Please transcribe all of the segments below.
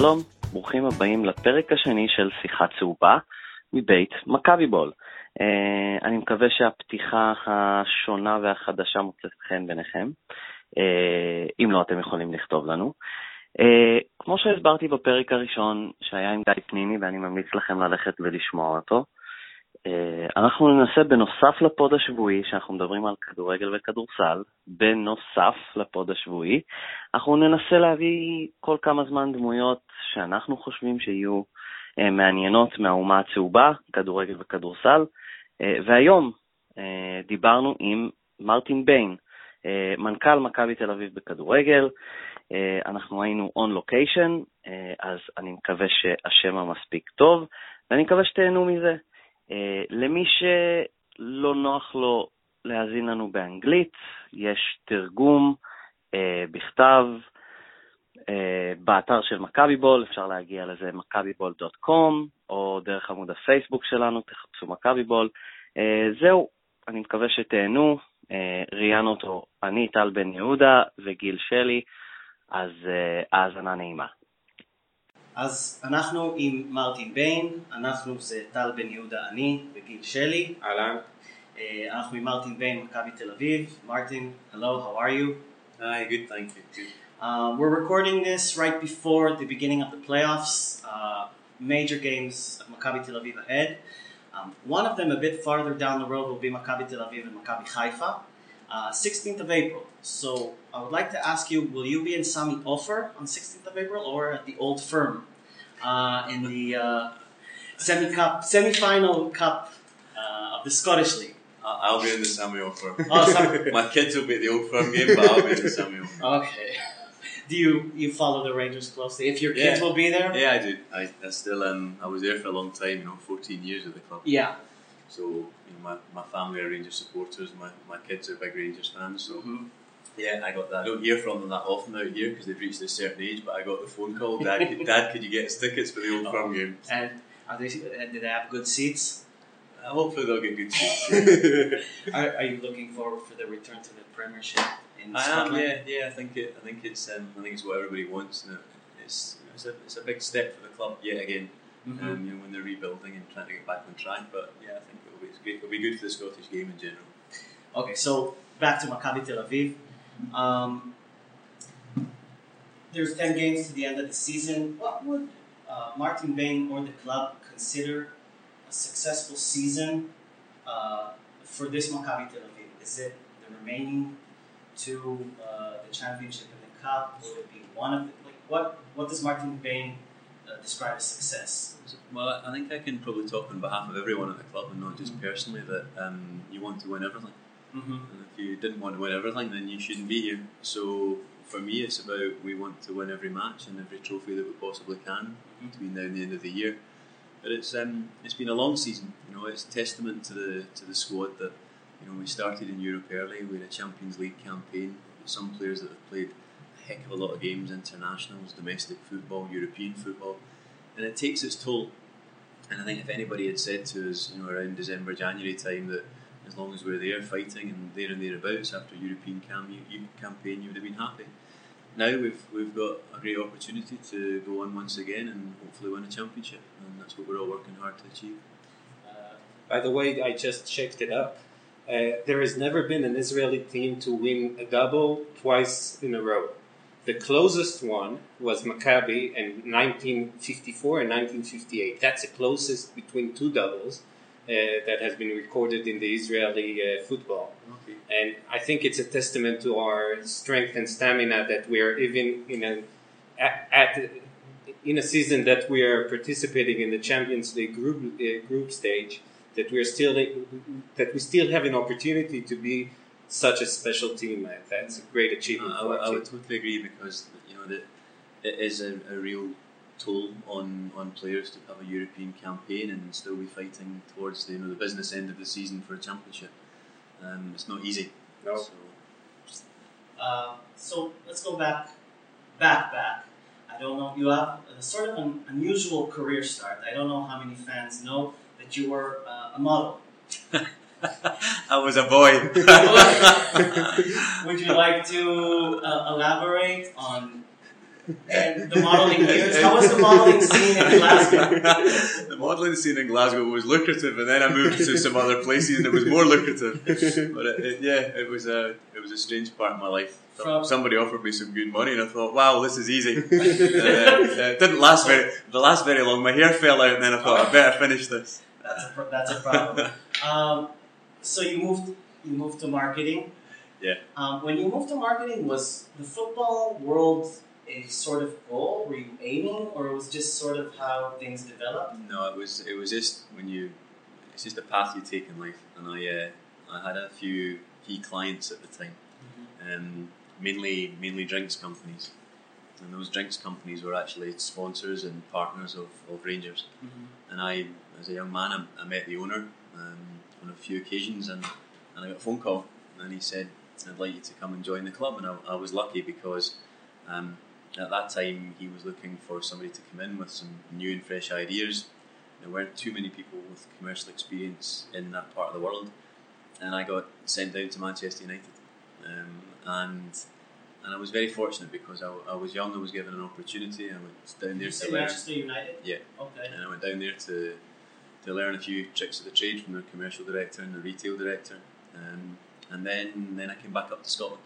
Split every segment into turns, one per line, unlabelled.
שלום, ברוכים הבאים לפרק השני של שיחה צהובה מבית מכבי בול. Uh, אני מקווה שהפתיחה השונה והחדשה מוצאת חן ביניכם. Uh, אם לא, אתם יכולים לכתוב לנו. Uh, כמו שהסברתי בפרק הראשון, שהיה עם גיא פניני, ואני ממליץ לכם ללכת ולשמוע אותו, אנחנו ננסה בנוסף לפוד השבועי, שאנחנו מדברים על כדורגל וכדורסל, בנוסף לפוד השבועי, אנחנו ננסה להביא כל כמה זמן דמויות שאנחנו חושבים שיהיו אה, מעניינות מהאומה הצהובה, כדורגל וכדורסל, אה, והיום דיברנו עם מרטין ביין, מנכ"ל מכבי תל אביב בכדורגל. אנחנו היינו און לוקיישן, אז אני מקווה שהשם המספיק טוב, ואני מקווה שתהנו מזה. אה, למי שלא נוח לו להאזין לנו באנגלית, יש תרגום אה, בכתב אה, באתר של מכבי בול, אפשר להגיע לזה מכביבול.com, או דרך עמוד הפייסבוק שלנו, תחפשו מכבי בול. זהו, אני מקווה שתהנו. ראיינו אותו אני, טל בן יהודה וגיל שלי, אז האזנה נעימה.
אז אנחנו עם מרטין ביין, אנחנו זה טל בן יהודה אני וגיל שלי.
אהלן.
אנחנו עם מרטין ביין, מכבי תל אביב. מרטין, hello, how are you?
Hi, good, thank you.
Um, we're recording this right before the beginning of the playoffs. Uh, major games of Maccabi Tel Aviv ahead. Um, one of them a bit farther down the road will be Maccabi Tel Aviv and Maccabi Haifa. Uh, 16th of April. So I would like to ask you, will you be in Sammy Ofer on 16th of April or at the Old Firm uh, in the uh, semi cup, semi final cup uh, of the Scottish League.
I'll be in the Sammy Ofer. Oh, My kids will be at the Old Firm game, but I'll be in the Sammy Ofer.
Okay. Do you you follow the Rangers closely? If your kids
yeah.
will be there?
Yeah, I do. I, I still um I was there for a long time. You know, fourteen years at the club.
Yeah.
So you know, my, my family are Rangers supporters. My, my kids are big Rangers fans. So mm-hmm. Yeah, I got that. I don't hear from them that often out here because they've reached a certain age. But I got the phone call, Dad, could, Dad, could you get us tickets for the old firm game?
And are they? Did they have good seats?
Uh, hopefully they'll get good seats.
are, are, you looking forward for the return to the Premiership in I
Scotland? am. Yeah, yeah. I think it. I think it's. Um, I think it's what everybody wants. And it's. It's a, it's a big step for the club yet again. Mm-hmm. Um, you know, when they're rebuilding and trying to get back on track. But yeah, I think it'll be, great. It'll be good for the Scottish game in general.
Okay, so back to Maccabi Tel Aviv. Um, there's 10 games to the end of the season. What would uh, Martin Bain or the club consider a successful season uh, for this Maccabi Tel Aviv? Is it the remaining to uh, the championship and the cup? Would it be one of the, like what? What does Martin Bain uh, describe as success?
Well, I think I can probably talk on behalf of everyone at the club and not just personally that um, you want to win everything. Mm-hmm. And if you didn't want to win everything, then you shouldn't be here. So for me, it's about we want to win every match and every trophy that we possibly can mm-hmm. between now and the end of the year. But it's um, it's been a long season. You know, it's a testament to the to the squad that you know we started in Europe early. We had a Champions League campaign. Some players that have played a heck of a lot of games, internationals, domestic football, European football, and it takes its toll. And I think if anybody had said to us, you know, around December, January time that as long as we're there fighting and there and thereabouts after European cam- campaign, you would have been happy. Now we've we've got a great opportunity to go on once again and hopefully win a championship, and that's what we're all working hard to achieve.
Uh, by the way, I just checked it up. Uh, there has never been an Israeli team to win a double twice in a row. The closest one was Maccabi in 1954 and 1958. That's the closest between two doubles that has been recorded in the Israeli uh, football. Okay. And I think it's a testament to our strength and stamina that we are even in a at, at in a season that we are participating in the Champions League group uh, group stage that we are still that we still have an opportunity to be such a special team. That's a great achievement.
Uh, I, would, I would totally agree because you know that it is a, a real toll on, on players to have a European campaign and still be fighting towards the you know the business end of the season for a championship. Um, it's not easy.
No. So. Uh, so let's go back, back, back. I don't know. You have a sort of an unusual career start. I don't know how many fans know that you were uh, a model.
I was a boy.
Would you like to uh, elaborate on and the modeling years. How was the modeling scene in Glasgow?
the modelling scene in Glasgow was lucrative, and then I moved to some other places, and it was more lucrative. But it, it, yeah, it was a it was a strange part of my life.
From-
Somebody offered me some good money, and I thought, "Wow, this is easy." uh, it didn't last very. It last very long. My hair fell out, and then I thought, "I better finish this."
That's a that's a problem. Um, so you moved you moved to marketing.
Yeah.
Um, when you moved to marketing, was the football world a sort of goal? Were you aiming, or it was just sort of how things developed?
No, it was it was just when you it's just a path you take in life, and I uh, I had a few key clients at the time, um, mainly mainly drinks companies, and those drinks companies were actually sponsors and partners of, of Rangers. And I, as a young man, I, I met the owner um, on a few occasions, and, and I got a phone call, and he said, "I'd like you to come and join the club." And I, I was lucky because um, at that time he was looking for somebody to come in with some new and fresh ideas. There weren't too many people with commercial experience in that part of the world, and I got sent down to Manchester United, um, and and I was very fortunate because I, I was young. I was given an opportunity. I went down there to learn.
Manchester United.
Yeah.
Okay.
And I went down there to to learn a few tricks of the trade from their commercial director and the retail director. Um, and then then I came back up to Scotland,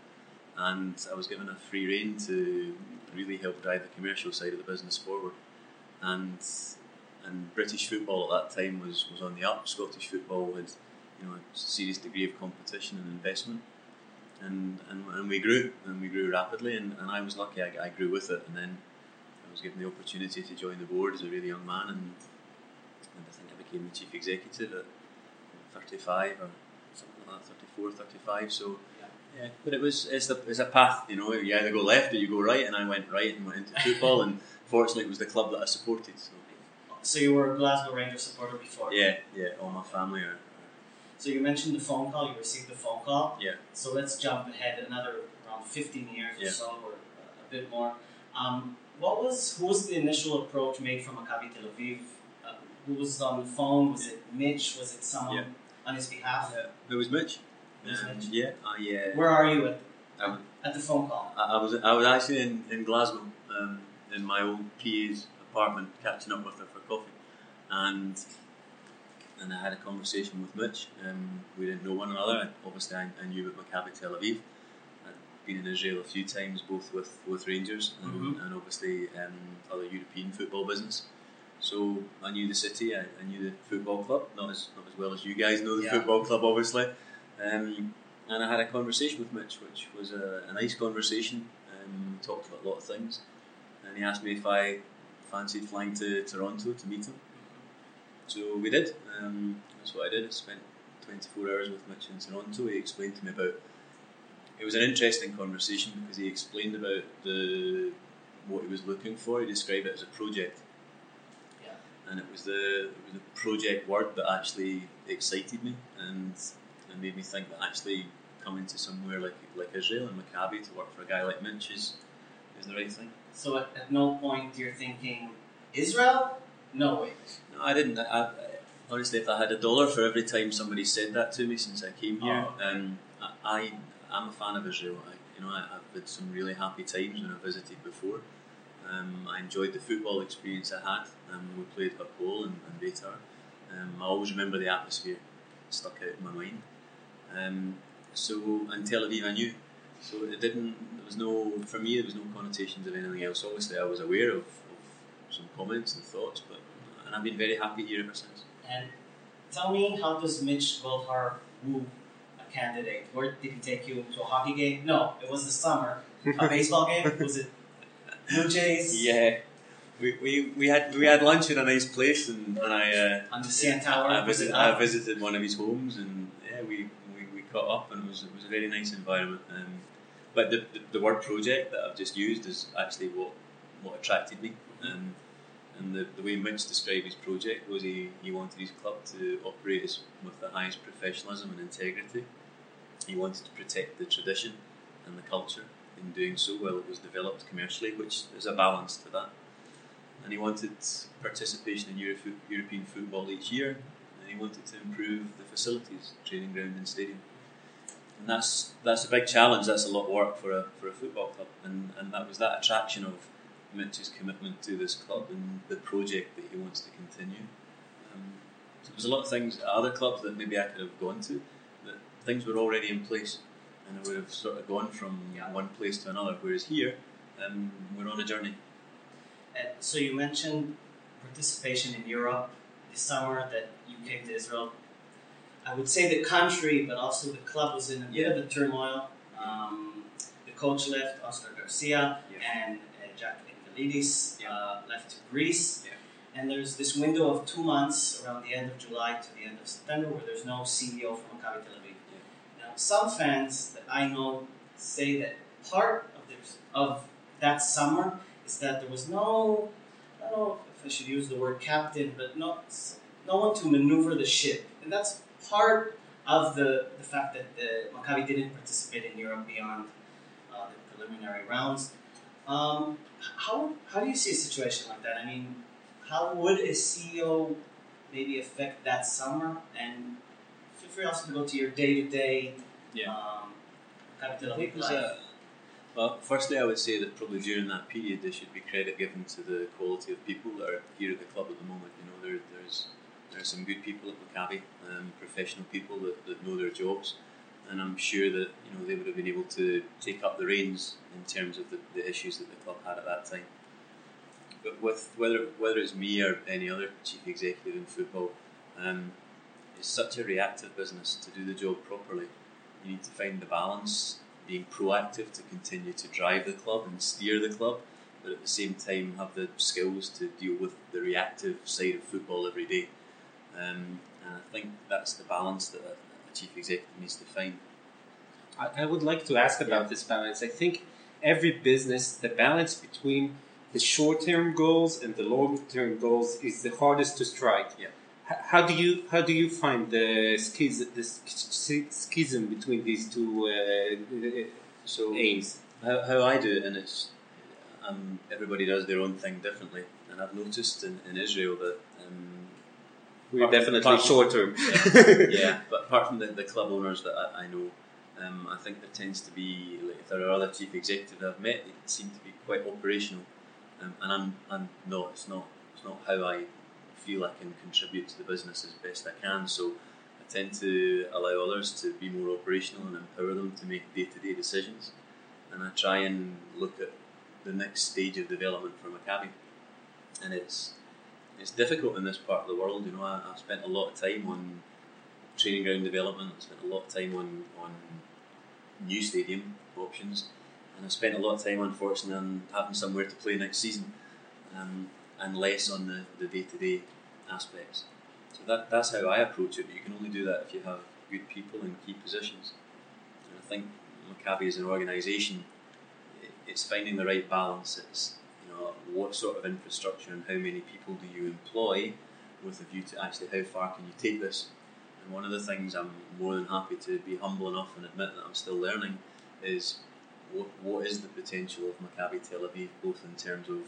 and I was given a free rein to really help drive the commercial side of the business forward. And and British football at that time was, was on the up. Scottish football had you know a serious degree of competition and investment. And, and, and we grew and we grew rapidly and, and I was lucky I, I grew with it and then I was given the opportunity to join the board as a really young man and and I think I became the chief executive at 35 or something like that, 34, 35. So, yeah, but it was it's the it's a path, you know. You either go left or you go right, and I went right and went into football, and fortunately, it was the club that I supported. So,
So you were a Glasgow Rangers supporter before.
yeah, yeah, all my family are.
So you mentioned the phone call. You received the phone call.
Yeah.
So let's jump ahead another around 15 years
Yeah.
or so, or a bit more. Um, what was who was the initial approach made from Maccabi Tel Aviv? Uh, who was on the phone? Was it Mitch? Was it someone
Yeah.
on his behalf? Yeah.
It was Mitch.
It
Um, Yeah, uh,
Where are you at,
was-
at the phone call?
I I was I was actually in, in Glasgow um, in my old PA's apartment catching up with her for coffee, and and I had a conversation with Mitch. Um, we didn't know one another. Obviously, I, I knew about Maccabi Tel Aviv. I'd been in Israel a few times, both with, with Rangers and,
Mhm.
and obviously um, other European football business. So I knew the city. I, I knew the football club, not as not as well as you guys know the
Yeah.
football club, obviously. Um, and I had a conversation with Mitch, which was a, a nice conversation. Um, we talked about a lot of things, and he asked me if I fancied flying to Toronto to meet him. So we did. Um, that's what I did. I spent 24 hours with Mitch in Toronto. He explained to me about. It was an interesting conversation because he explained about the what he was looking for. He described it as a project.
Yeah.
And it was the it was the project word that actually excited me and and made me think that actually coming to somewhere like like Israel and Maccabi to work for a guy like Mitch is is the right thing.
So at, at no point you're thinking Israel? No way.
No, I didn't. I, I, honestly, if I had a dollar for every time somebody said that to me since I came here,
Oh.
um, I, I I'm a fan of Israel. I, you know, I, I've had some really happy times when I visited before. Um, I enjoyed the football experience I had. Um, we played Hapoel and, and Beitar. Um, I always remember the atmosphere stuck out in my mind. Um, so and Tel Aviv I knew. So it didn't. There was no for me. There was no connotations of anything else. Obviously, I was aware of, of some comments and thoughts, but and I've been very happy here ever since.
And tell me, how does Mitch Goldhar woo a candidate? Where did he take you to a hockey game? No, it was the summer. A baseball game? Was it Blue Jays?
Yeah, we, we, we had we had lunch in a nice place, and, and I uh,
On the CN Tower?
I,
it
visited, I visited one of his homes, and yeah, we, up, and it was it was a very nice environment. Um, but the, the, the word project that I've just used is actually what what attracted me. Um, and the, the way Mitch described his project was he, he wanted his club to operate as, with the highest professionalism and integrity. He wanted to protect the tradition and the culture in doing so while it was developed commercially, which is a balance to that. And he wanted participation in Euro- European football each year, and he wanted to improve the facilities, training ground and stadium. And that's that's a big challenge. That's a lot of work for a for a football club, and and that was that attraction of Mitch's commitment to this club and the project that he wants to continue. Um, so there's a lot of things at other clubs that maybe I could have gone to that things were already in place and I would have sort of gone from
Yeah.
one place to another. Whereas here, um, we're on a journey.
And so you mentioned participation in Europe this summer that you came to Israel. I would say the country, but also the club was in a bit of a turmoil. Um, the coach left, Oscar Garcia,
Yeah.
and uh, Jack Angelides
Yeah.
uh, left to Greece.
Yeah.
And there's this window of two months around the end of July to the end of September where there's no CEO from Maccabi Tel Aviv. Now, some fans that I know say that part of this, of that summer is that there was no, I don't know if I should use the word captain, but no, no one to maneuver the ship, and that's part of the, the fact that the Maccabi didn't participate in Europe beyond uh, the preliminary rounds. Um, how how do you see a situation like that? I mean, how would a CEO maybe affect that summer? And feel free also to go to your day to day.
Yeah.
Maccabi Tel
I think
Aviv
there's
life.
a, well, firstly, I would say that probably during that period there should be credit given to the quality of people that are here at the club at the moment. You know, there, there's there are some good people at Maccabi, um, professional people that, that know their jobs, and I'm sure that you know they would have been able to take up the reins in terms of the, the issues that the club had at that time. But with whether whether it's me or any other chief executive in football, um, it's such a reactive business to do the job properly. You need to find the balance, being proactive to continue to drive the club and steer the club, but at the same time have the skills to deal with the reactive side of football every day. Um, and I think that's the balance that a, a chief executive needs to find.
I, I would like to ask about this balance. I think every business, the balance between the short-term goals and the long-term goals is the hardest to strike.
Yeah.
H- How do you how do you find the schism, the schism between these two uh,
So
aims?
How, how I do it, and it's um, everybody does their own thing differently. And I've noticed in, in Israel that um,
We're definitely
apart
short-term.
yeah, but apart from the, the club owners that I, I know, um, I think there tends to be, like, if there are other chief executives I've met, they seem to be quite operational, um, and I'm, I'm not. It's not. It's not how I feel I can contribute to the business as best I can. So I tend to allow others to be more operational and empower them to make day to day decisions, and I try and look at the next stage of development for Maccabi, and it's it's difficult in this part of the world. You know, I, I've spent a lot of time on training ground development. I've spent a lot of time on on new stadium options, and I've spent a lot of time, unfortunately, on having somewhere to play next season, um, and less on the the day to day aspects. So that that's how I approach it. But you can only do that if you have good people in key positions. And I think Maccabi as an organisation, i- it's finding the right balance. It's you what sort of infrastructure and how many people do you employ, with a view to actually how far can you take this. And one of the things I'm more than happy to be humble enough and admit that I'm still learning is what what is the potential of Maccabi Tel Aviv, both in terms of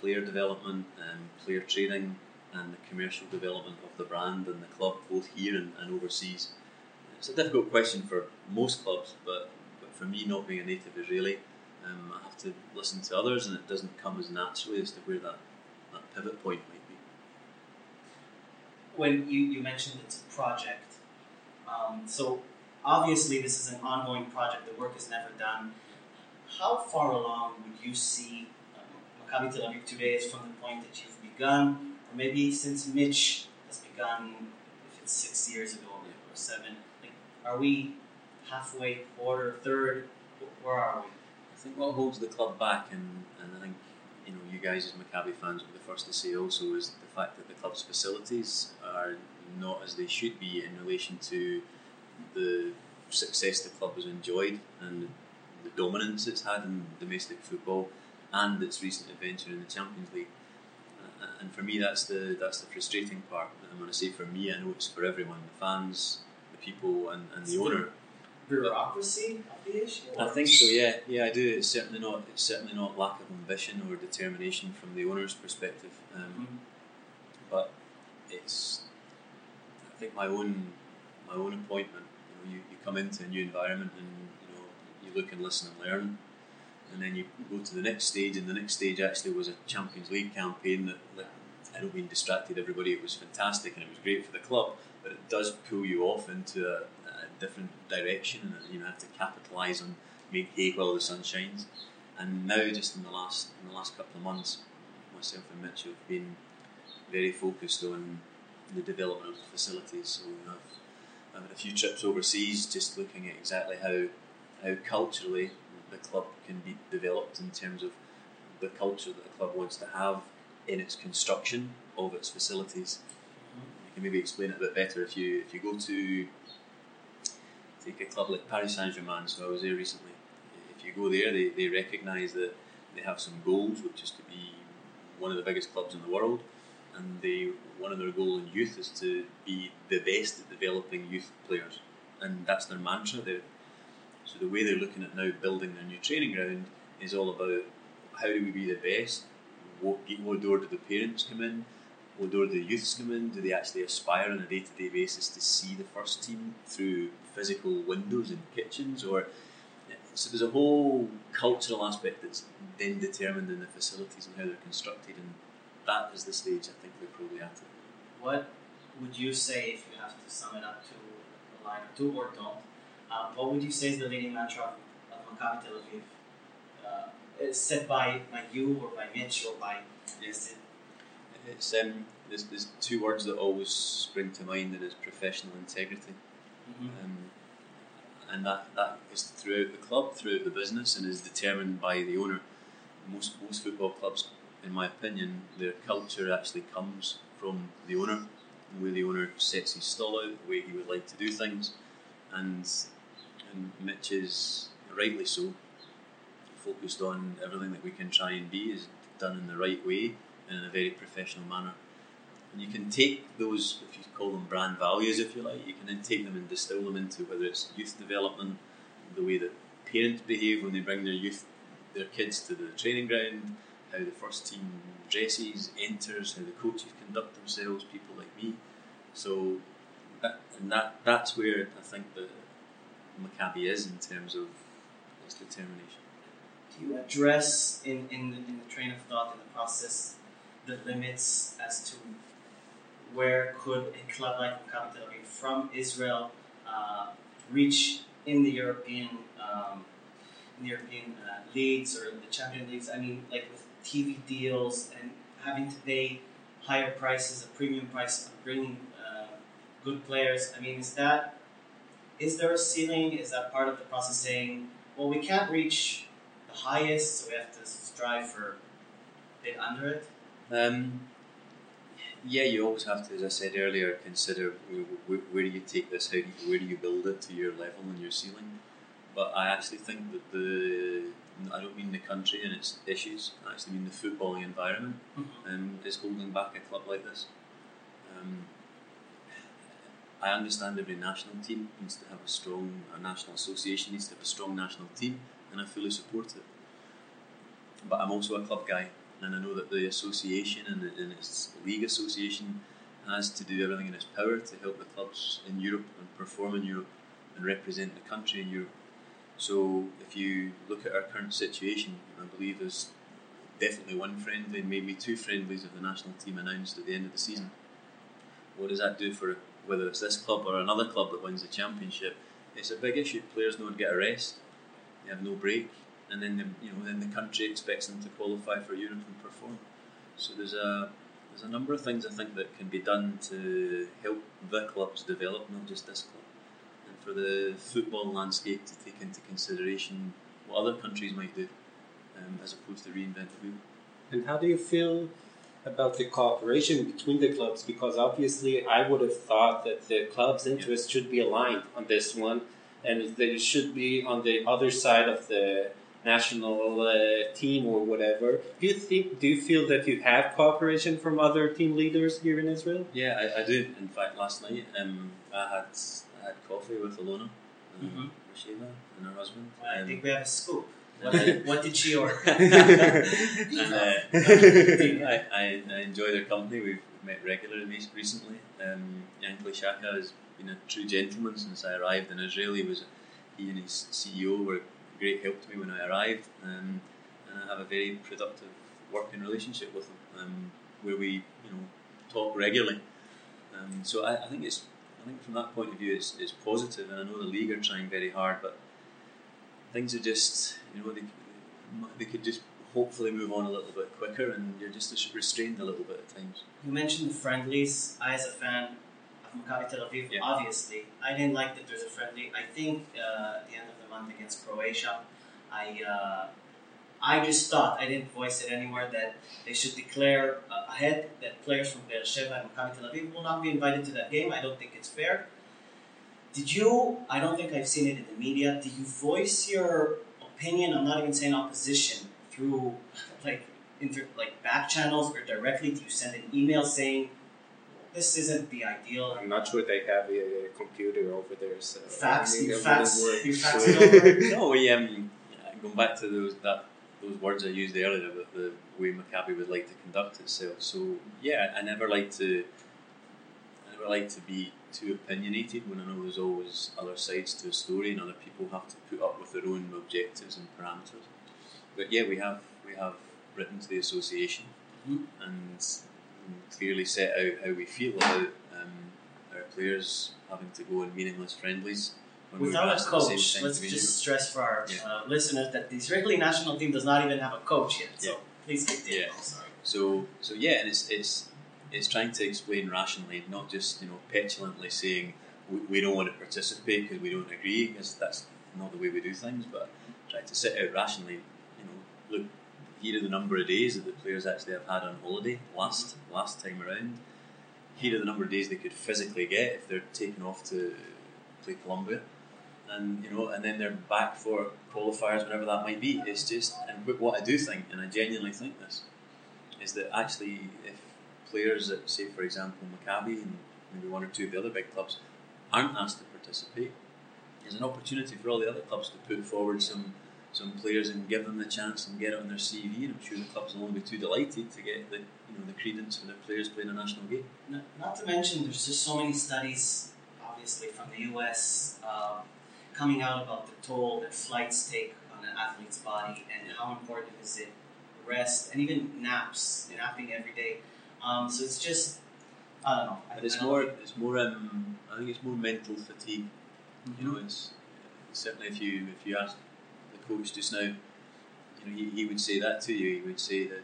player development and player trading and the commercial development of the brand and the club, both here and, and overseas. It's a difficult question for most clubs, but, but for me, not being a native Israeli, um, I have to listen to others, and it doesn't come as naturally as to where that, that pivot point might be.
when you, you mentioned it's a project, um, so obviously this is an ongoing project. The work is never done. How far along would you see um, Maccabi Tel Aviv today is from the point that you've begun, or maybe since Mitch has begun, if it's six years ago or seven? Like, are we halfway, quarter, third? Where are we?
Think what holds the club back, and, and I think you know you guys as Maccabi fans will be the first to say also, is the fact that the club's facilities are not as they should be in relation to the success the club has enjoyed and the dominance it's had in domestic football and its recent adventure in the Champions League. Uh, and for me, that's the that's the frustrating part. I'm going to say for me, I know it's for everyone, the fans, the people, and, and the owner.
Bureaucracy of the issue?
I think so. Yeah, yeah, I do. It's certainly not. It's certainly not lack of ambition or determination from the owner's perspective. Um,
Mhm.
But it's. I think my own, my own appointment. You know, you, you come into a new environment and you know you look and listen and learn. and then you go to the next stage, and the next stage actually was a Champions League campaign that, I don't mean distracted everybody. It was fantastic and it was great for the club, but it does pull you off into a, a different direction, and you know have to capitalise on make hay while the sun shines. And now, just in the last in the last couple of months, myself and Mitch have been very focused on the development of the facilities. So we have I've had a few trips overseas, just looking at exactly how how culturally the club can be developed in terms of the culture that the club wants to have in its construction of its facilities. Mm-hmm. You can maybe explain it a bit better if you if you go to take a club like Paris Saint Germain. So I was there recently. If you go there, they, they recognise that they have some goals, which is to be one of the biggest clubs in the world, and they one of their goals in youth is to be the best at developing youth players, and that's their mantra. They're, so the way they're looking at now building their new training ground is all about how do we be the best? What, what door do the parents come in? Do the youths come in? Do they actually aspire on a day to day basis to see the first team through physical windows in kitchens? Or so there's a whole cultural aspect that's then determined in the facilities and how they're constructed, and that is the stage I think they're probably at.
What would you say if you have to sum it up to a line or two or don't? Uh, what would you say is the leading mantra of, of Maccabi Tel Aviv? Uh, set by, by you or by Mitch or by
yes. It's um, there's, there's two words that always spring to mind, and it's professional integrity. Mm-hmm. Um, and that, that is throughout the club, throughout the business, and is determined by the owner. Most most football clubs, in my opinion, their culture actually comes from the owner, the way the owner sets his stall out, the way he would like to do things, and and Mitch is rightly so focused on everything that we can try and be is done in the right way in a very professional manner. And you can take those, if you call them brand values, if you like, you can then take them and distill them into whether it's youth development, the way that parents behave when they bring their youth, their kids to the training ground, how the first team dresses, enters, how the coaches conduct themselves, people like me. So, that, and that that's where I think the Maccabi is in terms of its determination.
Do you address in, in, the, in the train of thought in the process the limits as to where could a club like Maccabi Tel Aviv from Israel uh, reach in the European um, in the European uh, leagues or the Champion leagues? I mean, like with TV deals and having to pay higher prices, a premium price on bringing uh, good players. I mean, is that is there a ceiling? Is that part of the process saying, well, we can't reach the highest, so we have to strive for a bit under it?
Um, yeah, you always have to, as I said earlier, consider where, where do you take this, how do you, where do you build it to your level and your ceiling. But I actually think that the I don't mean the country and its issues. I actually mean the footballing environment mm-hmm. um, is holding back a club like this. Um, I understand every national team needs to have a strong, a national association needs to have a strong national team, and I fully support it. But I'm also a club guy, and I know that the association and, and its league association has to do everything in its power to help the clubs in Europe and perform in Europe and represent the country in Europe. So if you look at our current situation, I believe there's definitely one friendly, and maybe two friendlies of the national team announced at the end of the season. What does that do for whether it's this club or another club that wins the championship? It's a big issue. Players don't get a rest; they have no break, and then the, you know then the country expects them to qualify for Europe and perform. So there's a there's a number of things I think that can be done to help the clubs develop, not just this club and for the football landscape to take into consideration what other countries might do um, as opposed to reinvent the wheel.
And how do you feel about the cooperation between the clubs? Because obviously, I would have thought that the club's interests should be aligned on this one, and they should be on the other side of the national uh, team or whatever. Do you think? Do you feel that you have cooperation from other team leaders here in Israel?
Yeah, I, I do. In fact, last night um, I had I had coffee with Alona, um, mm-hmm. Rashida, and her husband.
I think we have a scoop. What did, what did she order? and, uh,
I, I, I, enjoy their company. We've met regularly recently. Um, Yankele Shahar has been a true gentleman since I arrived in Israel. He was he and his CEO were great help to me when I arrived, um, and I have a very productive working relationship with them, um, where we you know talk regularly. Um, so I, I think it's I think from that point of view it's, it's positive, and I know the league are trying very hard, but things are just you know they they could just hopefully move on a little bit quicker, and you're just restrained a little bit at times.
You mentioned the friendlies. I, as a fan of Maccabi Tel Aviv, yeah. obviously, I didn't like that there's a friendly. I think uh, at the end of the month against Croatia, I. Uh, I just thought, I didn't voice it anywhere, that they should declare uh, ahead that players from Be'er Sheva and Maccabi Tel Aviv will not be invited to that game. I don't think it's fair. Did you, I don't think I've seen it in the media, did you voice your opinion, I'm not even saying opposition, through like inter, like back channels or directly? Do you send an email saying this isn't the ideal?
I'm not sure they have a, a computer over there. So
fax, you fax, you fax it over.
no, we um, going back to those that those words I used earlier about the way Maccabi would like to conduct itself. So yeah, I never like to. I never like to be too opinionated when I know there's always other sides to a story and other people have to put up with their own objectives and parameters. But yeah, we have we have written to the association mm-hmm. and clearly set out how we feel about um, our players having to go in meaningless friendlies.
Without a coach, let's just stress for our yeah. uh, listeners that the Israeli national team does not even have a coach yet. So yeah. please take the yeah.
So so yeah, and it's it's it's trying to explain rationally, not just you know petulantly saying we, we don't want to participate because we don't agree, because that's not the way we do things. But trying to sit out rationally you know, look, here are the number of days that the players actually have had on holiday last last time around. Here are the number of days they could physically get if they're taken off to play Colombia, and you know, and then they're back for qualifiers whenever that might be. It's just, and what I do think, and I genuinely think this, is that actually if players that say, for example, Maccabi and maybe one or two of the other big clubs aren't asked to participate, there's an opportunity for all the other clubs to put forward some some players and give them the chance and get it on their CV. And I'm sure the clubs will only be too delighted to get the you know the credence for their players playing a national game.
Not, not to mention, there's just so many studies, obviously from the US, um, coming out about the toll that flights take on an athlete's body and how important is it rest and even naps, napping every day. Um, so it's just I don't know.
But it's more it's more um, I think it's more mental fatigue. Mm-hmm. You know, it's certainly if you if you ask coach just now, you know, he, he would say that to you. He would say that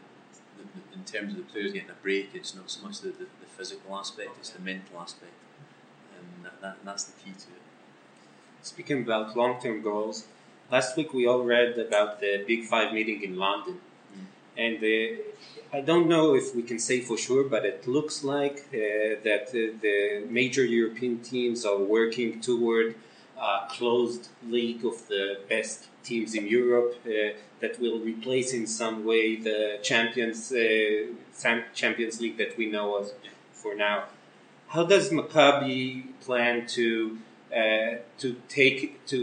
the, in terms of the players getting a break, it's not so much the, the, the physical aspect, it's the mental aspect. And that, that, that's the key to it.
Speaking about long term goals, last week we all read about the Big Five meeting in London. Mm. And uh, I don't know if we can say for sure, but it looks like uh, that uh, the major European teams are working toward a closed league of the best teams in Europe uh, that will replace in some way the Champions uh, Champions League that we know of for now. How does Maccabi plan to uh, to take to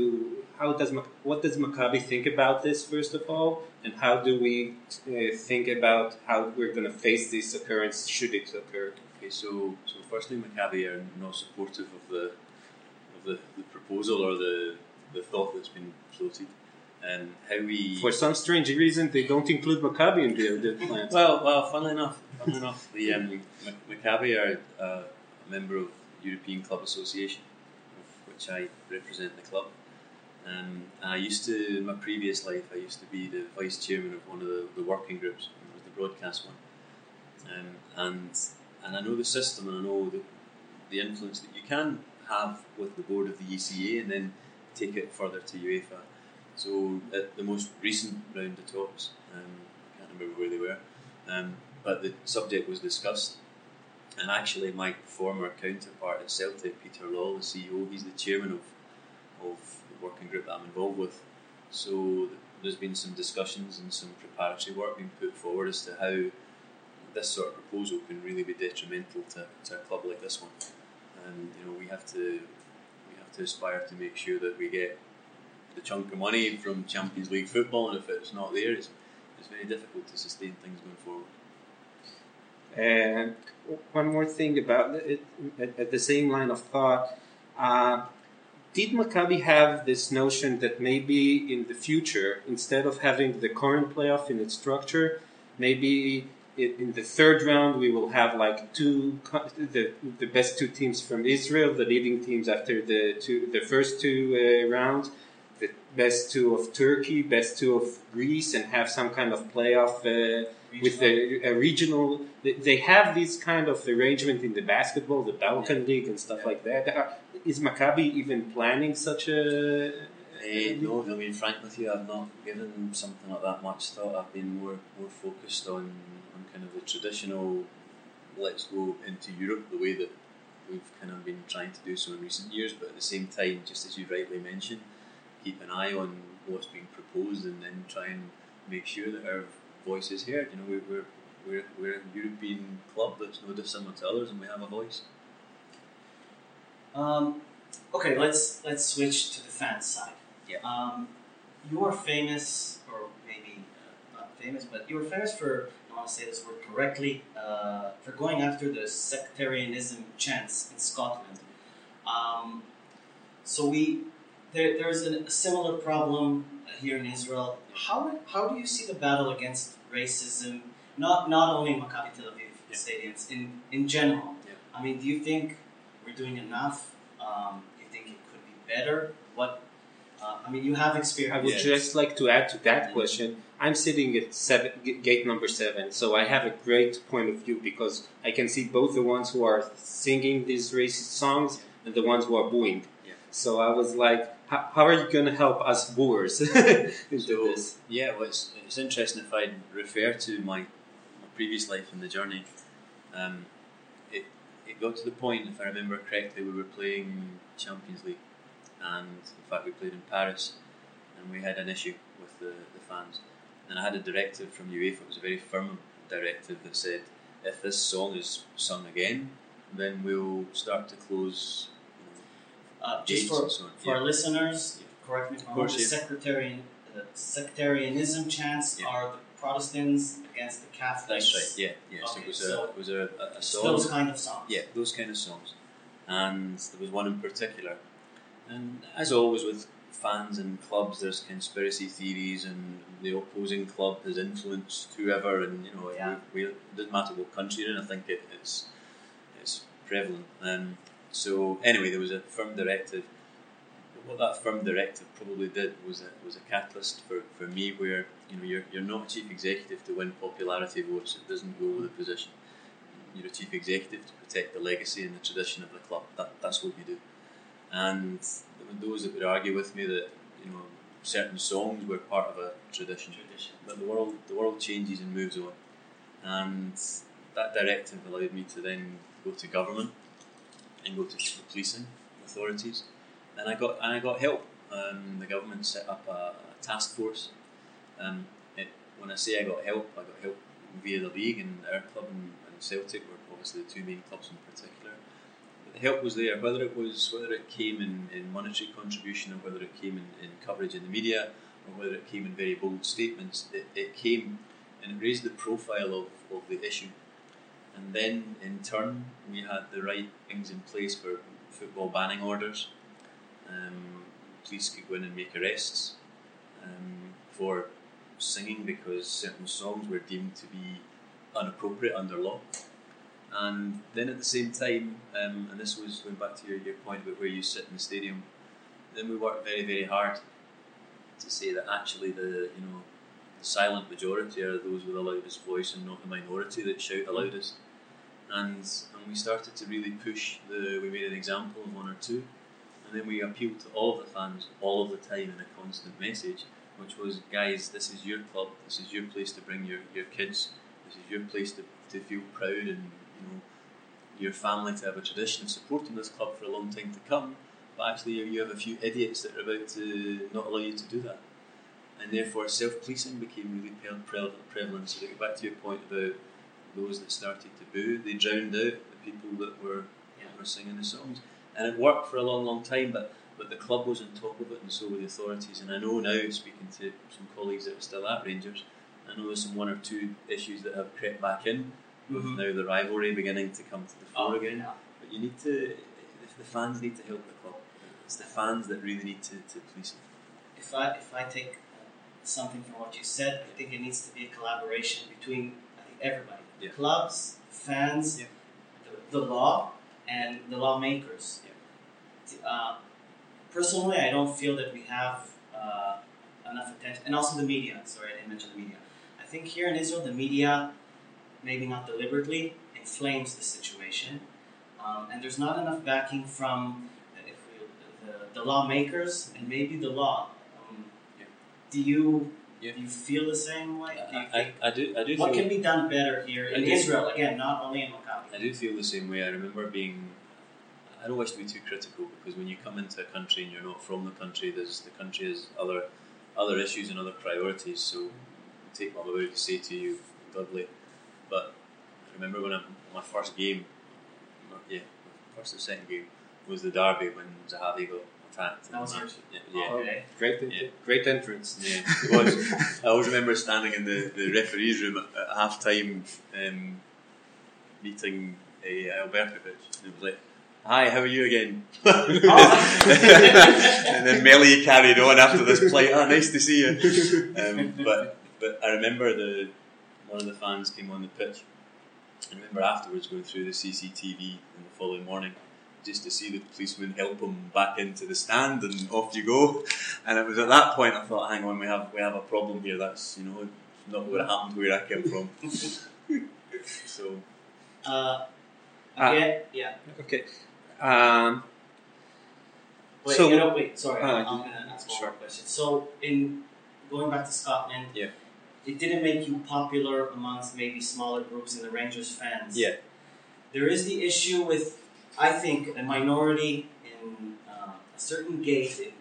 how does what does Maccabi think about this first of all, and how do we uh, think about how we're going to face this occurrence should it occur?
Okay, so so firstly, Maccabi are not supportive of the of the, the proposal or the the thought that's been floated and how we.
For some strange reason, they don't include Maccabi in their, the plans.
well, well, funnily enough, funnily enough, the um, Maccabi are uh, a member of European Club Association, of which I represent the club. Um, and I used to, in my previous life, I used to be the vice chairman of one of the, the working groups. It was the broadcast one, um, and and I know the system, and I know the, the influence that you can have with the board of the ECA, and then take it further to UEFA. So at the most recent round of talks, um, I can't remember where they were, um, but the subject was discussed. And actually, my former counterpart at Celtic, Peter Lawwell, the CEO, he's the chairman of, of the working group that I'm involved with. So there's been some discussions and some preparatory work being put forward as to how this sort of proposal can really be detrimental to, to a club like this one. And you know, we have to we have to aspire to make sure that we get the chunk of money from Champions League football, and if it's not there, it's, it's very difficult to sustain things going forward.
And one more thing about it, at, the same line of thought, uh, did Maccabi have this notion that maybe in the future, instead of having the current playoff in its structure, maybe in the third round we will have like two the, the best two teams from Israel, the leading teams after the two the first two uh, rounds, best two of Turkey, best two of Greece, and have some kind of playoff uh, with the a regional. They have this kind of arrangement in the basketball, the Balkan League, and stuff like that. Is Maccabi even planning such a?
Uh, no, I'll be frank with you. I've not given something like that much thought. I've been more more focused on on kind of the traditional. Let's go into Europe the way that we've kind of been trying to do so in recent years, but at the same time, just as you rightly mentioned, keep an eye on what's being proposed and then try and make sure that our voice is heard. You know, we're, we're, we're, we're a European club that's no dissimilar to others and we have a voice.
Um, okay, let's let's switch to the fan side.
Yeah.
Um, you are famous, or maybe uh, not famous, but you were famous for I want to say this word correctly uh, for going after the sectarianism chants in Scotland. Um, so we there, there's a, a similar problem here in Israel. How how do you see the battle against racism? Not not only in Maccabi Tel Aviv
Yeah.
stadiums, in in general.
Yeah.
I mean, do you think we're doing enough? Um, do you think it could be better? What? Uh, I mean, you have experience.
I would just like to add to that question. I'm sitting at seven, gate number seven, so I have a great point of view because I can see both the ones who are singing these racist songs and the ones who are booing.
Yeah.
So I was like, how, how are you going to help us booers into
So,
this?
yeah, well, it's, it's interesting if I refer to my, my previous life in the journey. Um, it, it got to the point, if I remember correctly, we were playing Champions League, and in fact, we played in Paris, and we had an issue with the, the fans. And I had a directive from UEFA, it was a very firm directive that said if this song is sung again, then we'll start to close
Uh, just for,
and so on.
for our listeners, correct me if I'm wrong. The sectarian, sectarianism chants
Yeah.
are the Protestants against the Catholics.
That's right. Yeah, yeah. so it was
so
a it was a, a, a song.
those kind of songs.
Yeah, those kind of songs. And there was one in particular. And as always with fans and clubs, there's conspiracy theories, and the opposing club has influenced whoever, and you know,
Yeah.
we, we, it doesn't matter what country you're in. I think it, it's it's prevalent. Um, so anyway, there was a firm directive. What that firm directive probably did was a, was a catalyst for, for me, where you know you're, you're not a chief executive to win popularity votes. It doesn't go with the position you're a chief executive to protect the legacy and the tradition of the club. That, that's what you do. And those that would argue with me that you know certain songs were part of a tradition.
Tradition.
But the world the world changes and moves on, and that directive allowed me to then go to government and go to the policing authorities, and I got and I got help. Um, the government set up a, a task force. Um, it, when I say I got help, I got help via the league and our club and, and Celtic were obviously the two main clubs in particular. But the help was there, whether it was whether it came in, in monetary contribution or whether it came in, in coverage in the media or whether it came in very bold statements. It, it came and it raised the profile of, of the issue. And then in turn we had the right things in place for football banning orders. Um, police could go in and make arrests um, for singing because certain songs were deemed to be inappropriate under law. And then at the same time, um, and this was going back to your, your point about where you sit in the stadium, then we worked very, very hard to say that actually the you know the silent majority are those with the loudest voice and not the minority that shout the loudest. And and we started to really push the we made an example of one or two and then we appealed to all of the fans all of the time in a constant message, which was, guys, this is your club, this is your place to bring your, your kids, this is your place to, to feel proud and you know your family to have a tradition of supporting this club for a long time to come. But actually, you- you have a few idiots that are about to not allow you to do that, and therefore self-policing became really pre- pre- prevalent. So to get back to your point about those that started to boo, they drowned out the people that were that were singing the songs and it worked for a long, long time. But but the club was on top of it, and so were the authorities. And I know now, speaking to some colleagues that are still at Rangers, I know there's some one or two issues that have crept back in, with
Mhm.
now the rivalry beginning to come to the fore
Oh,
again.
yeah.
But you need to, the fans need to help the club. it's the fans that really need to, to police it.
If I if I take something from what you said, I think it needs to be a collaboration between I think everybody,
Yeah.
clubs, fans,
Yeah.
the, the law, and the lawmakers. Uh, personally, I don't feel that we have uh, enough attention, and also the media. Sorry, I didn't mention the media. I think here in Israel, the media, maybe not deliberately, inflames the situation, um, and there's not enough backing from uh, if we, the, the lawmakers and maybe the law. Do you
Yeah.
do you feel the same way? Do you
I,
think
I, I do I do
what can be done better here in Israel? Again, not only in Maccabi.
I do feel the same way. I remember being. I don't wish to be too critical because when you come into a country and you're not from the country, there's the country has other other issues and other priorities. So take my word to say to you, Dudley. But I remember when I, my first game, yeah, first or second game was the derby when Zahavi got attacked.
That was yours?
Yeah, yeah.
Okay.
Great,
Yeah.
great entrance.
Yeah, it was. I always remember standing in the, the referee's room at, at half time um, meeting a Albertovic and it was like, Hi, how are you again? and then Melly carried on after this play, ah, nice to see you. Um, but but I remember the one of the fans came on the pitch. I remember afterwards going through the CCTV in the following morning just to see the policeman help him back into the stand and off you go. And it was at that point I thought, hang on, we have we have a problem here. That's you know not what happened where I came from. so
Uh,
Ah.
again, yeah.
Okay. Um,
Wait,
So-
you know, wait, sorry,
Ah,
I'm, I'm gonna ask one
sure.
more question. So, in going back to Scotland,
Yeah.
it didn't make you popular amongst maybe smaller groups in the Rangers fans.
Yeah.
There is the issue with, I think, a minority in uh, a certain gate, in,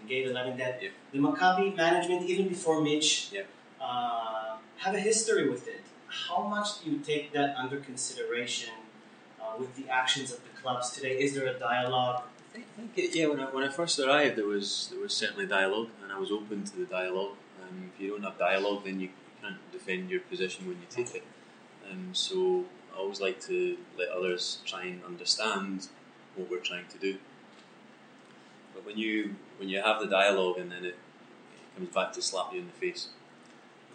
in gate 11, that
Yeah.
the Maccabi management, even before Mitch,
Yeah.
uh, have a history with it. How much do you take that under consideration uh, with the actions of the clubs today? Is there a dialogue?
I think, it, yeah, when I, when I first arrived, there was there was certainly dialogue, and I was open to the dialogue. Um, if you don't have dialogue, then you, you can't defend your position when you take it. Um, so I always like to let others try and understand what we're trying to do. But when you when you have the dialogue and then it, it comes back to slap you in the face,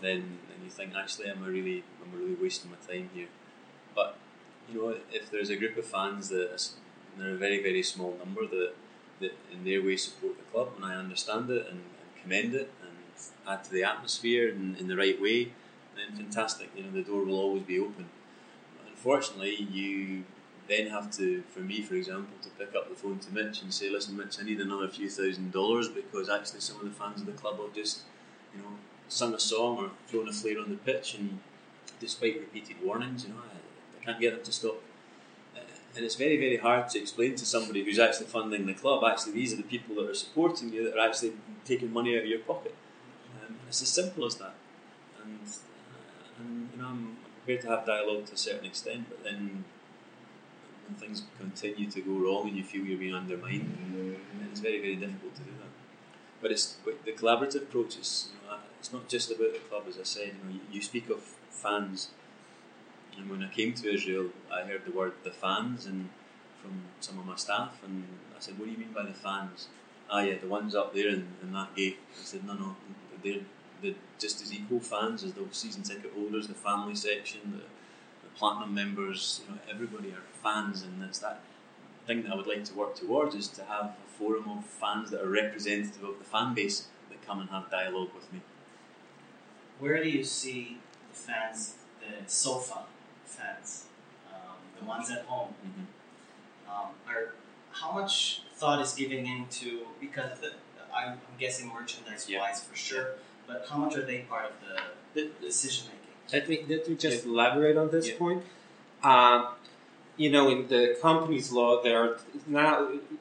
then then you think actually am I really am really wasting my time here? But you know if there's a group of fans that they're a very very small number that that in their way support the club and I understand it and, and commend it and add to the atmosphere in, in the right way, then fantastic. You know the door will always be open. Unfortunately, you then have to, for me, for example, to pick up the phone to Mitch and say, "Listen, Mitch, I need another few thousand dollars because actually some of the fans of the club have just, you know, sung a song or thrown a flare on the pitch, and despite repeated warnings, you know, I, I can't get them to stop." Uh, And it's very, very hard to explain to somebody who's actually funding the club. Actually, these are the people that are supporting you that are actually taking money out of your pocket. Um, it's as simple as that. And, uh, and you know, I'm, Prepared to have dialogue to a certain extent, but then when things continue to go wrong and you feel you're being undermined, then it's very, very difficult to do that. But it's but the collaborative approach is, you know, it's not just about the club, as I said. You know, you, you speak of fans, and when I came to Israel, I heard the word "the fans" and from some of my staff, and I said, "What do you mean by the fans?" Ah, yeah, the ones up there in, in that gate. I said, "No, no, they're, they're just as equal fans as the season ticket holders, the family section, the, the platinum members. You know, everybody are fans, and it's that thing that I would like to work towards is to have a forum of fans that are representative of the fan base that come and have dialogue with me.
Where do you see the fans, the sofa fans, um, the ones at home? Um, are how much thought is given into because the, I'm, I'm guessing merchandise
Yeah.
wise for sure, but how much are they part of the,
The-
the decision making?
Let me let me just elaborate on this
Yeah.
point. Um, you know, in the company's law, there are now.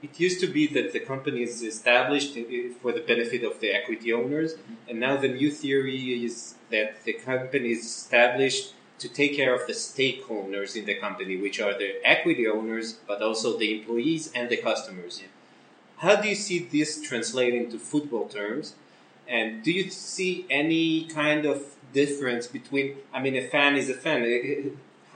It used to be that the company is established for the benefit of the equity owners, and now the new theory is that the company is established to take care of the stakeholders in the company, which are the equity owners, but also the employees and the customers.
Yeah.
How do you see this translating to football terms? And do you see any kind of difference between? I mean, a fan is a fan. Eh, eh,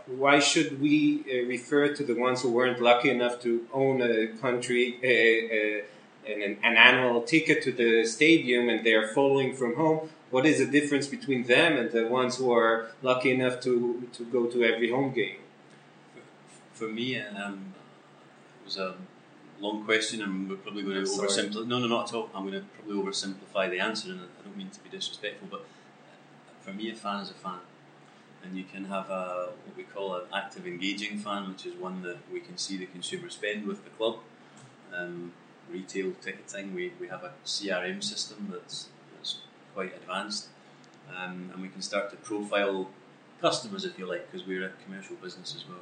Why should we uh, refer to the ones who weren't lucky enough to own a country, a, a, an, an annual ticket to the stadium and they're following from home, what is the difference between them and the ones who are lucky enough to, to go to every home game?
For me, um, it was long question, and we're probably going to oversimplify. No, no, not at all. I'm going to probably oversimplify the answer, and I don't mean to be disrespectful, but for me, a fan is a fan, and you can have a what we call an active, engaging fan, which is one that we can see the consumer spend with the club. Um, retail ticketing, we, we have a CRM system that's, that's quite advanced, um, and we can start to profile customers, if you like, because we're a commercial business as well.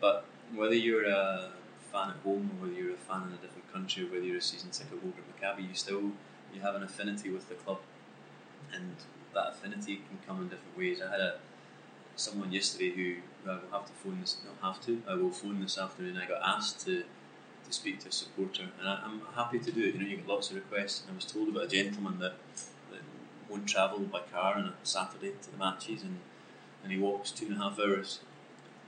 But whether you're a fan at home or whether you're a fan in a different country, or whether you're a season ticket holder at Maccabi, you still you have an affinity with the club, and that affinity can come in different ways. I had a someone yesterday who I will have to phone this, not have to, I will phone this afternoon. I got asked to to speak to a supporter, and I, I'm happy to do it. You know, you get lots of requests, and I was told about a gentleman that, that won't travel by car on a Saturday to the matches, and and he walks two and a half hours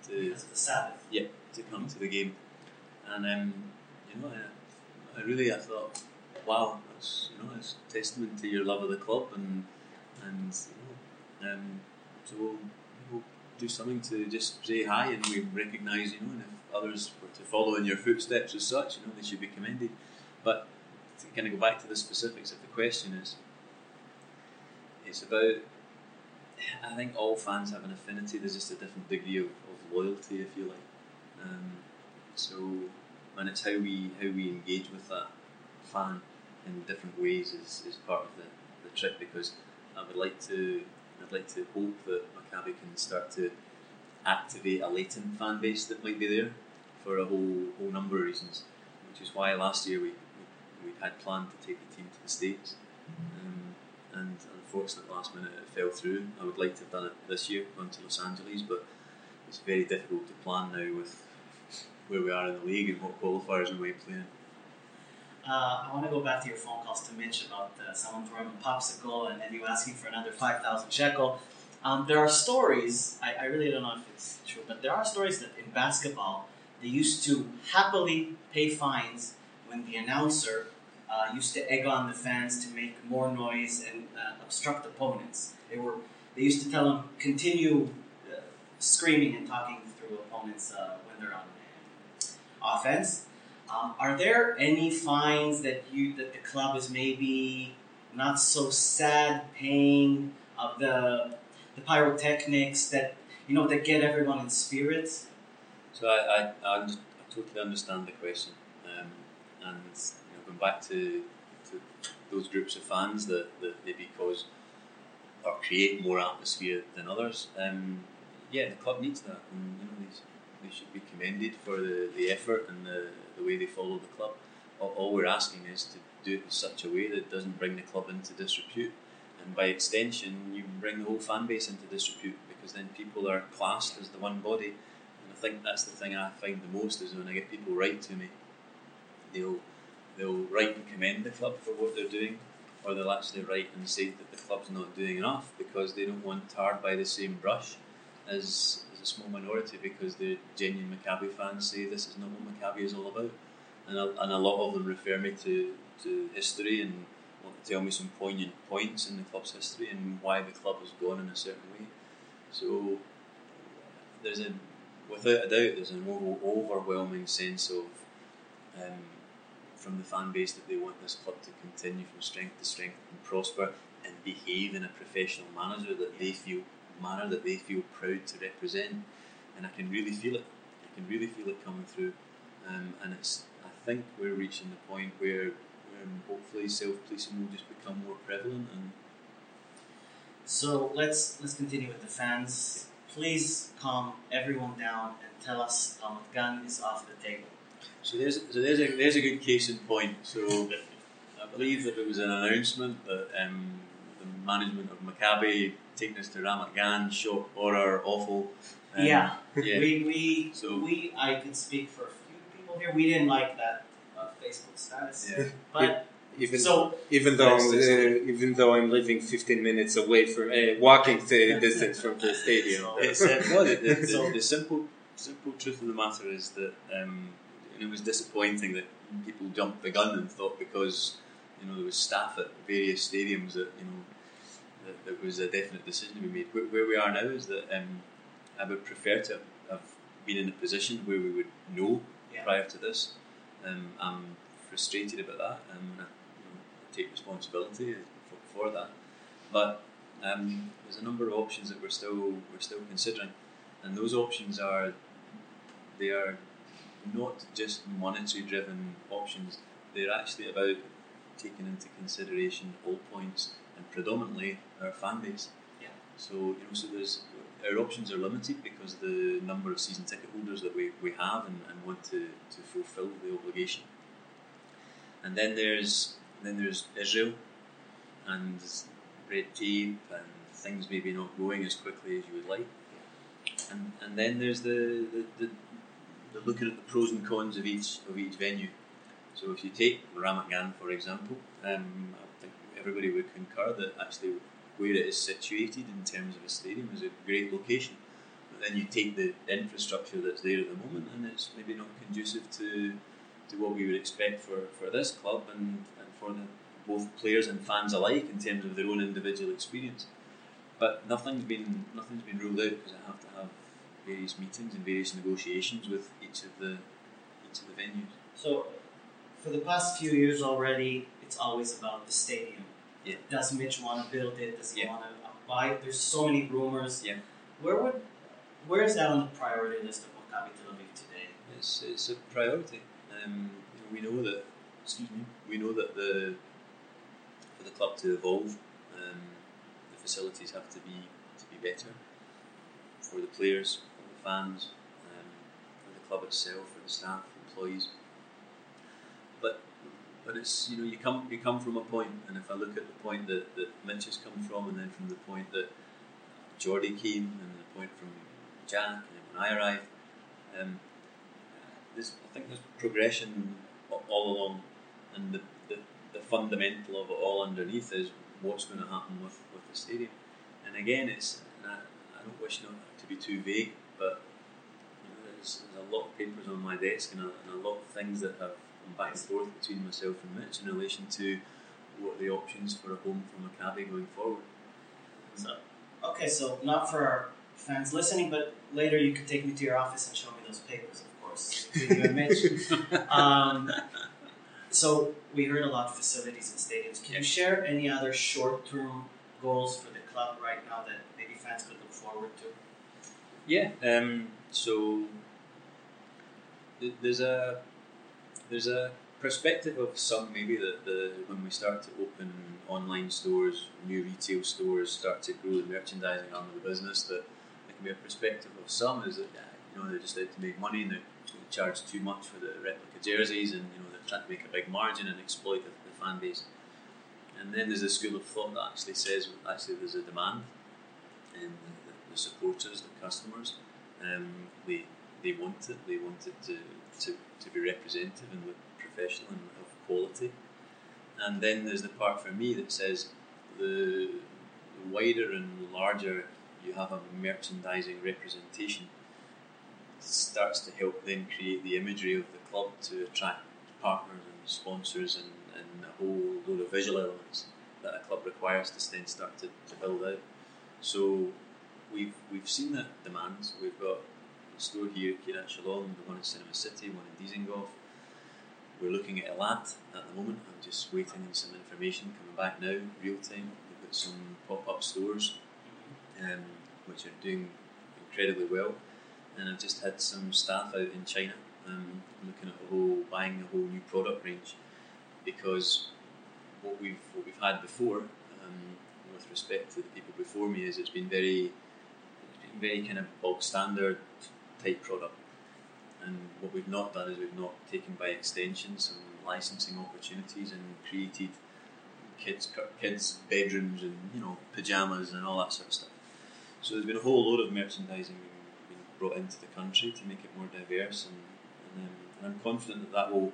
to
Because the Sabbath.
yeah, to come to the game. And you know, I, I really I thought, wow, that's you know, it's testament to your love of the club and and you know, um, so we'll, we'll do something to just say hi and we recognise you know, and if others were to follow in your footsteps as such, you know, they should be commended. But to kind of go back to the specifics of the question is, it's about I think all fans have an affinity. There's just a different degree of, of loyalty, if you like. Um, so, and it's how we how we engage with that fan in different ways is, is part of the, the trick. Because I would like to I'd like to hope that Maccabi can start to activate a latent fan base that might be there for a whole whole number of reasons. Which is why last year we we, had planned to take the team to the states. Um, and unfortunately, last minute it fell through. I would like to have done it this year, gone to Los Angeles, but it's very difficult to plan now with where we are in the league and what qualifiers we might play in.
Uh, I want to go back to your phone calls to Mitch about uh, someone throwing a popsicle and then you asking for another 5,000 shekel. Um, there are stories, I, I really don't know if it's true, but there are stories that in basketball they used to happily pay fines when the announcer uh, used to egg on the fans to make more noise and uh, obstruct opponents. They were they used to tell them continue uh, screaming and talking through opponents uh, when they're on uh, offense. Um, are there any fines that you that the club is maybe not so sad paying of the the pyrotechnics that you know that get everyone in spirits?
So I, I, I, totally understand the question, um, and you know, going back to, to those groups of fans that, that maybe cause or create more atmosphere than others. Um, yeah, the club needs that, and you know, they, they should be commended for the, the effort and the, the way they follow the club. All, all we're asking is to do it in such a way that doesn't bring the club into disrepute, and by extension, you bring the whole fan base into disrepute because then people are classed as the one body. And I think that's the thing I find the most is when I get people write to me, they'll they'll write and commend the club for what they're doing, or they'll actually write and say that the club's not doing enough because they don't want tarred by the same brush as, as a small minority because the genuine Maccabi fans say this is not what Maccabi is all about. And a, and a lot of them refer me to, to history and want to tell me some poignant points in the club's history and why the club has gone in a certain way. So there's a, without a doubt, there's an overwhelming sense of um, from the fan base that they want this club to continue from strength to strength and prosper and behave in a professional manner that they feel manner that they feel proud to represent. And I can really feel it. I can really feel it coming through. Um, and it's I think we're reaching the point where um, hopefully self-policing will just become more prevalent and
So let's let's continue with the fans. Please calm everyone down and tell us Ramat Gan is off the table.
So there's so there's a there's a good case in point. So I believe that there was an announcement that um, the management of Maccabi taking us to Ramat Gan, shock, horror, awful. Um,
Yeah.
yeah.
We we
So-
we I can speak for a few people here. We didn't like that uh, Facebook status,
Yeah.
but
Even
so
even though I'm, uh, even though I'm living 15 minutes away from uh, walking to distance from the stadium.
It's, uh, no, the, the, the, the simple simple truth of the matter is that um, and it was disappointing that people jumped the gun and thought because you know there was staff at various stadiums that you know that there was a definite decision to be made. Where, where we are now is that um, I would prefer to have been in a position where we would know
Yeah.
prior to this. Um, I'm frustrated about that, um, and I, you know, I take responsibility for, for that. But um, there's a number of options that we're still we're still considering, and those options are they are not just monetary driven options. They're actually about taking into consideration all points and predominantly our fan base.
Yeah.
So you know, so there's our options are limited because the number of season ticket holders that we, we have and, and want to, to fulfil the obligation. And then there's then there's Israel and red tape and things maybe not going as quickly as you would like. And and then there's the, the, the, the looking at the pros and cons of each of each venue. So if you take Ramat Gan for example, um, I think everybody would concur that actually where it is situated in terms of a stadium is a great location. But then you take the infrastructure that's there at the moment and it's maybe not conducive to to what we would expect for, for this club and, and for the, both players and fans alike in terms of their own individual experience. But nothing's been nothing's been ruled out because I have to have various meetings and various negotiations with each of the each of the venues.
So, for the past few years already, it's always about the stadium.
Yeah.
Does Mitch want to build it? Does he
Yeah.
want to buy it? There's so many rumors.
Yeah.
Where would, where is that on the priority list of Maccabi Tel Aviv today?
It's, it's a priority. Um, you know, we know that. Excuse me. We know that the for the club to evolve, um, the facilities have to be to be better for the players, for the fans, um, for the club itself, for the staff, employees. But it's you know you come you come from a point, and if I look at the point that, that Mitch has come from, and then from the point that Jordy came, and the point from Jack, and then when I arrived, um, I think there's progression all along, and the, the, the fundamental of it all underneath is what's going to happen with, with the stadium. And again, it's I, I don't wish not to be too vague, but you know, there's, there's a lot of papers on my desk and a, and a lot of things that have back and forth between myself and Mitch in relation to what are the options for a home for Maccabi going forward.
So, okay, so not for our fans listening, but later you could take me to your office and show me those papers, of course, between you and Mitch. Um, so we heard a lot of facilities and stadiums. Can you share any other short-term goals for the club right now that maybe fans could look forward to?
Yeah. Um, so th- there's a there's a perspective of some maybe that the when we start to open online stores, new retail stores, start to grow the merchandising arm of the business, that there can be a perspective of some is that you know they're just out to make money and they're charge too much for the replica jerseys and you know they're trying to make a big margin and exploit the, the fan base. And then there's a school of thought that actually says actually there's a demand and the, the supporters, the customers, um, they they want it. They want it to, to, to be representative and look professional and of quality. And then there's the part for me that says the, wider and larger you have a merchandising representation starts to help then create the imagery of the club to attract partners and sponsors and, and a whole load of visual elements that a club requires to then start to, to build out. So we've we've seen that demand. We've got store here at Kiryat Shalom, the one in Cinema City, one in Dizengoff. We're looking at Eilat at the moment. I'm just waiting on some information coming back now, real time. We've got some pop up stores um, which are doing incredibly well. And I've just had some staff out in China um, looking at a whole, buying a whole new product range because what we've what we've had before, um, with respect to the people before me, is it's been very, very kind of bog standard type product. And what we've not done is we've not taken by extension some licensing opportunities and created kids kids bedrooms and you know pajamas and all that sort of stuff. So there's been a whole load of merchandising being, brought into the country to make it more diverse, and, and, um, and I'm confident that that will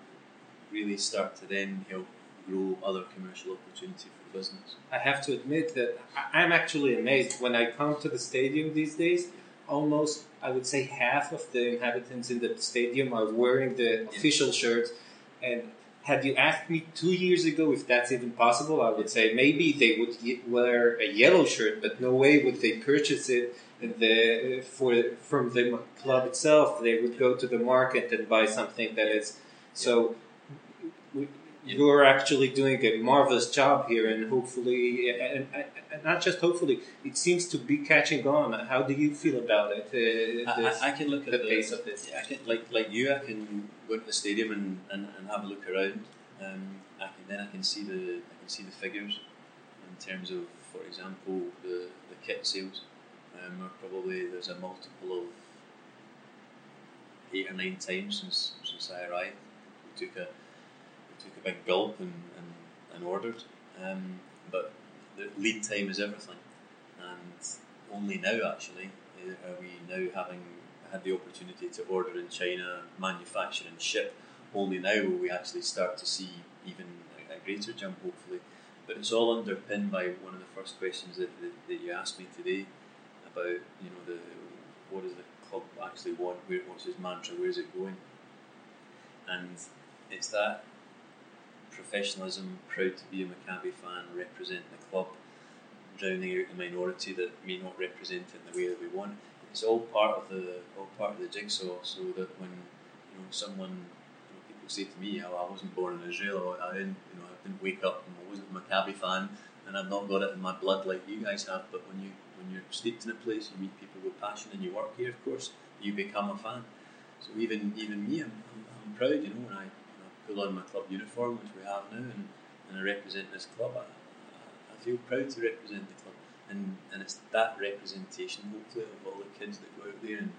really start to then help grow other commercial opportunity for business.
I have to admit that I'm actually amazed when I come to the stadium these days almost, I would say, half of the inhabitants in the stadium are wearing the official shirts. And had you asked me two years ago if that's even possible, I would say maybe they would wear a yellow shirt, but no way would they purchase it the, for from the club itself. They would go to the market and buy something that is so. We- You're actually doing a marvelous job here, and hopefully, and, and, and not just hopefully, it seems to be catching on. How do you feel about it? Uh,
I, I, can look at
the pace of this.
I can, like like you, I can go to the stadium and, and, and have a look around. Um, I can then I can see the I can see the figures in terms of, for example, the, the kit sales. Um, are probably there's a multiple of eight or nine times since since I arrived. We took a took a big gulp and, and, and ordered. Um, but the lead time is everything, and only now actually uh, are we now having had the opportunity to order in China, manufacture and ship. Only now will we actually start to see even a, a greater jump, hopefully. But it's all underpinned by one of the first questions that, that, that you asked me today about you know the what does the club actually want? Where what's his mantra? Where is it going? And it's that professionalism, proud to be a Maccabi fan, represent the club, drowning out the minority that may not represent it in the way that we want. It's all part of the all part of the jigsaw, so that when you know someone, you know, people say to me, "Oh, I wasn't born in Israel, or I didn't, you know, I didn't wake up and I wasn't a Maccabi fan, and I've not got it in my blood like you guys have." But when you when you're steeped in a place, you meet people with passion, and you work here, of course, you become a fan. So even even me, I'm, I'm, I'm proud, you know, when I pull on my club uniform, which we have now, and, and I represent this club. I, I, feel proud to represent the club, and and it's that representation, hopefully, of all the kids that go out there and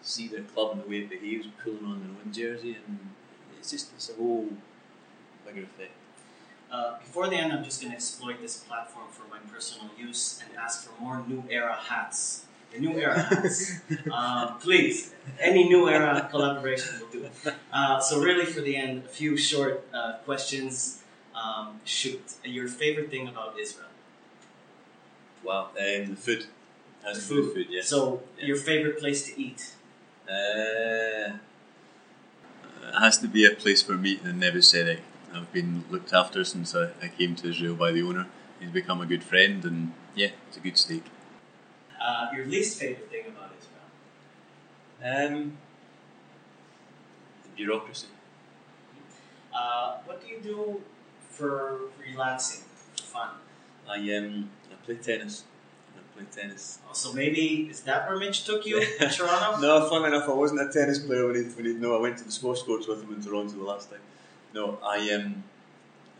see their club and the way it behaves, pulling on their own jersey, and it's just it's a whole bigger effect.
Uh, before the end, I'm just going to exploit this platform for my personal use and ask for more New Era hats. The New Era um, please, any New Era collaboration will do. Uh, so, really, for the end, a few short uh, questions. Um, shoot, your favorite thing about Israel?
Wow, um, the food.
The
to
food.
food, yes.
So,
Yeah.
your favorite place to eat?
Uh, it has to be a place for meat in Neve Tzedek. I've been looked after since I, I came to Israel by the owner. He's become a good friend, and yeah, it's a good steak.
Uh, your least favorite thing about Israel?
Um, the bureaucracy.
Uh, what do you do for relaxing, for fun?
I um, I play tennis. I play tennis.
Oh, So maybe is that where Mitch took you Toronto?
no, fun enough, I wasn't a tennis player when he, when he no, I went to the squash courts with him in Toronto the last time. No, I um,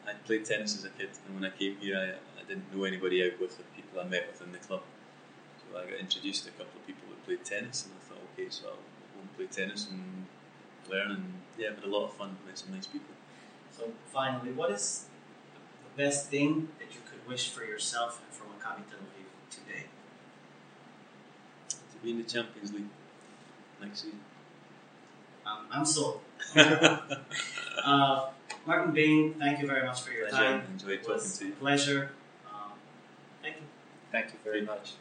I played tennis as a kid, and when I came here, I, I didn't know anybody out with the people I met within the club. So I got introduced to a couple of people that played tennis, and I thought, okay, so I'll go and play tennis and learn, and yeah, but a lot of fun, met some nice people.
So finally, what is the best thing that you could wish for yourself and for Maccabi Tel Aviv today?
To be in the Champions League next season.
Um, I'm sold. uh, Martin Bain, thank you very much for your
Pleasure.
time.
Enjoyed
It
talking
was
to
a
you.
pleasure. Um, thank you.
Thank you very much.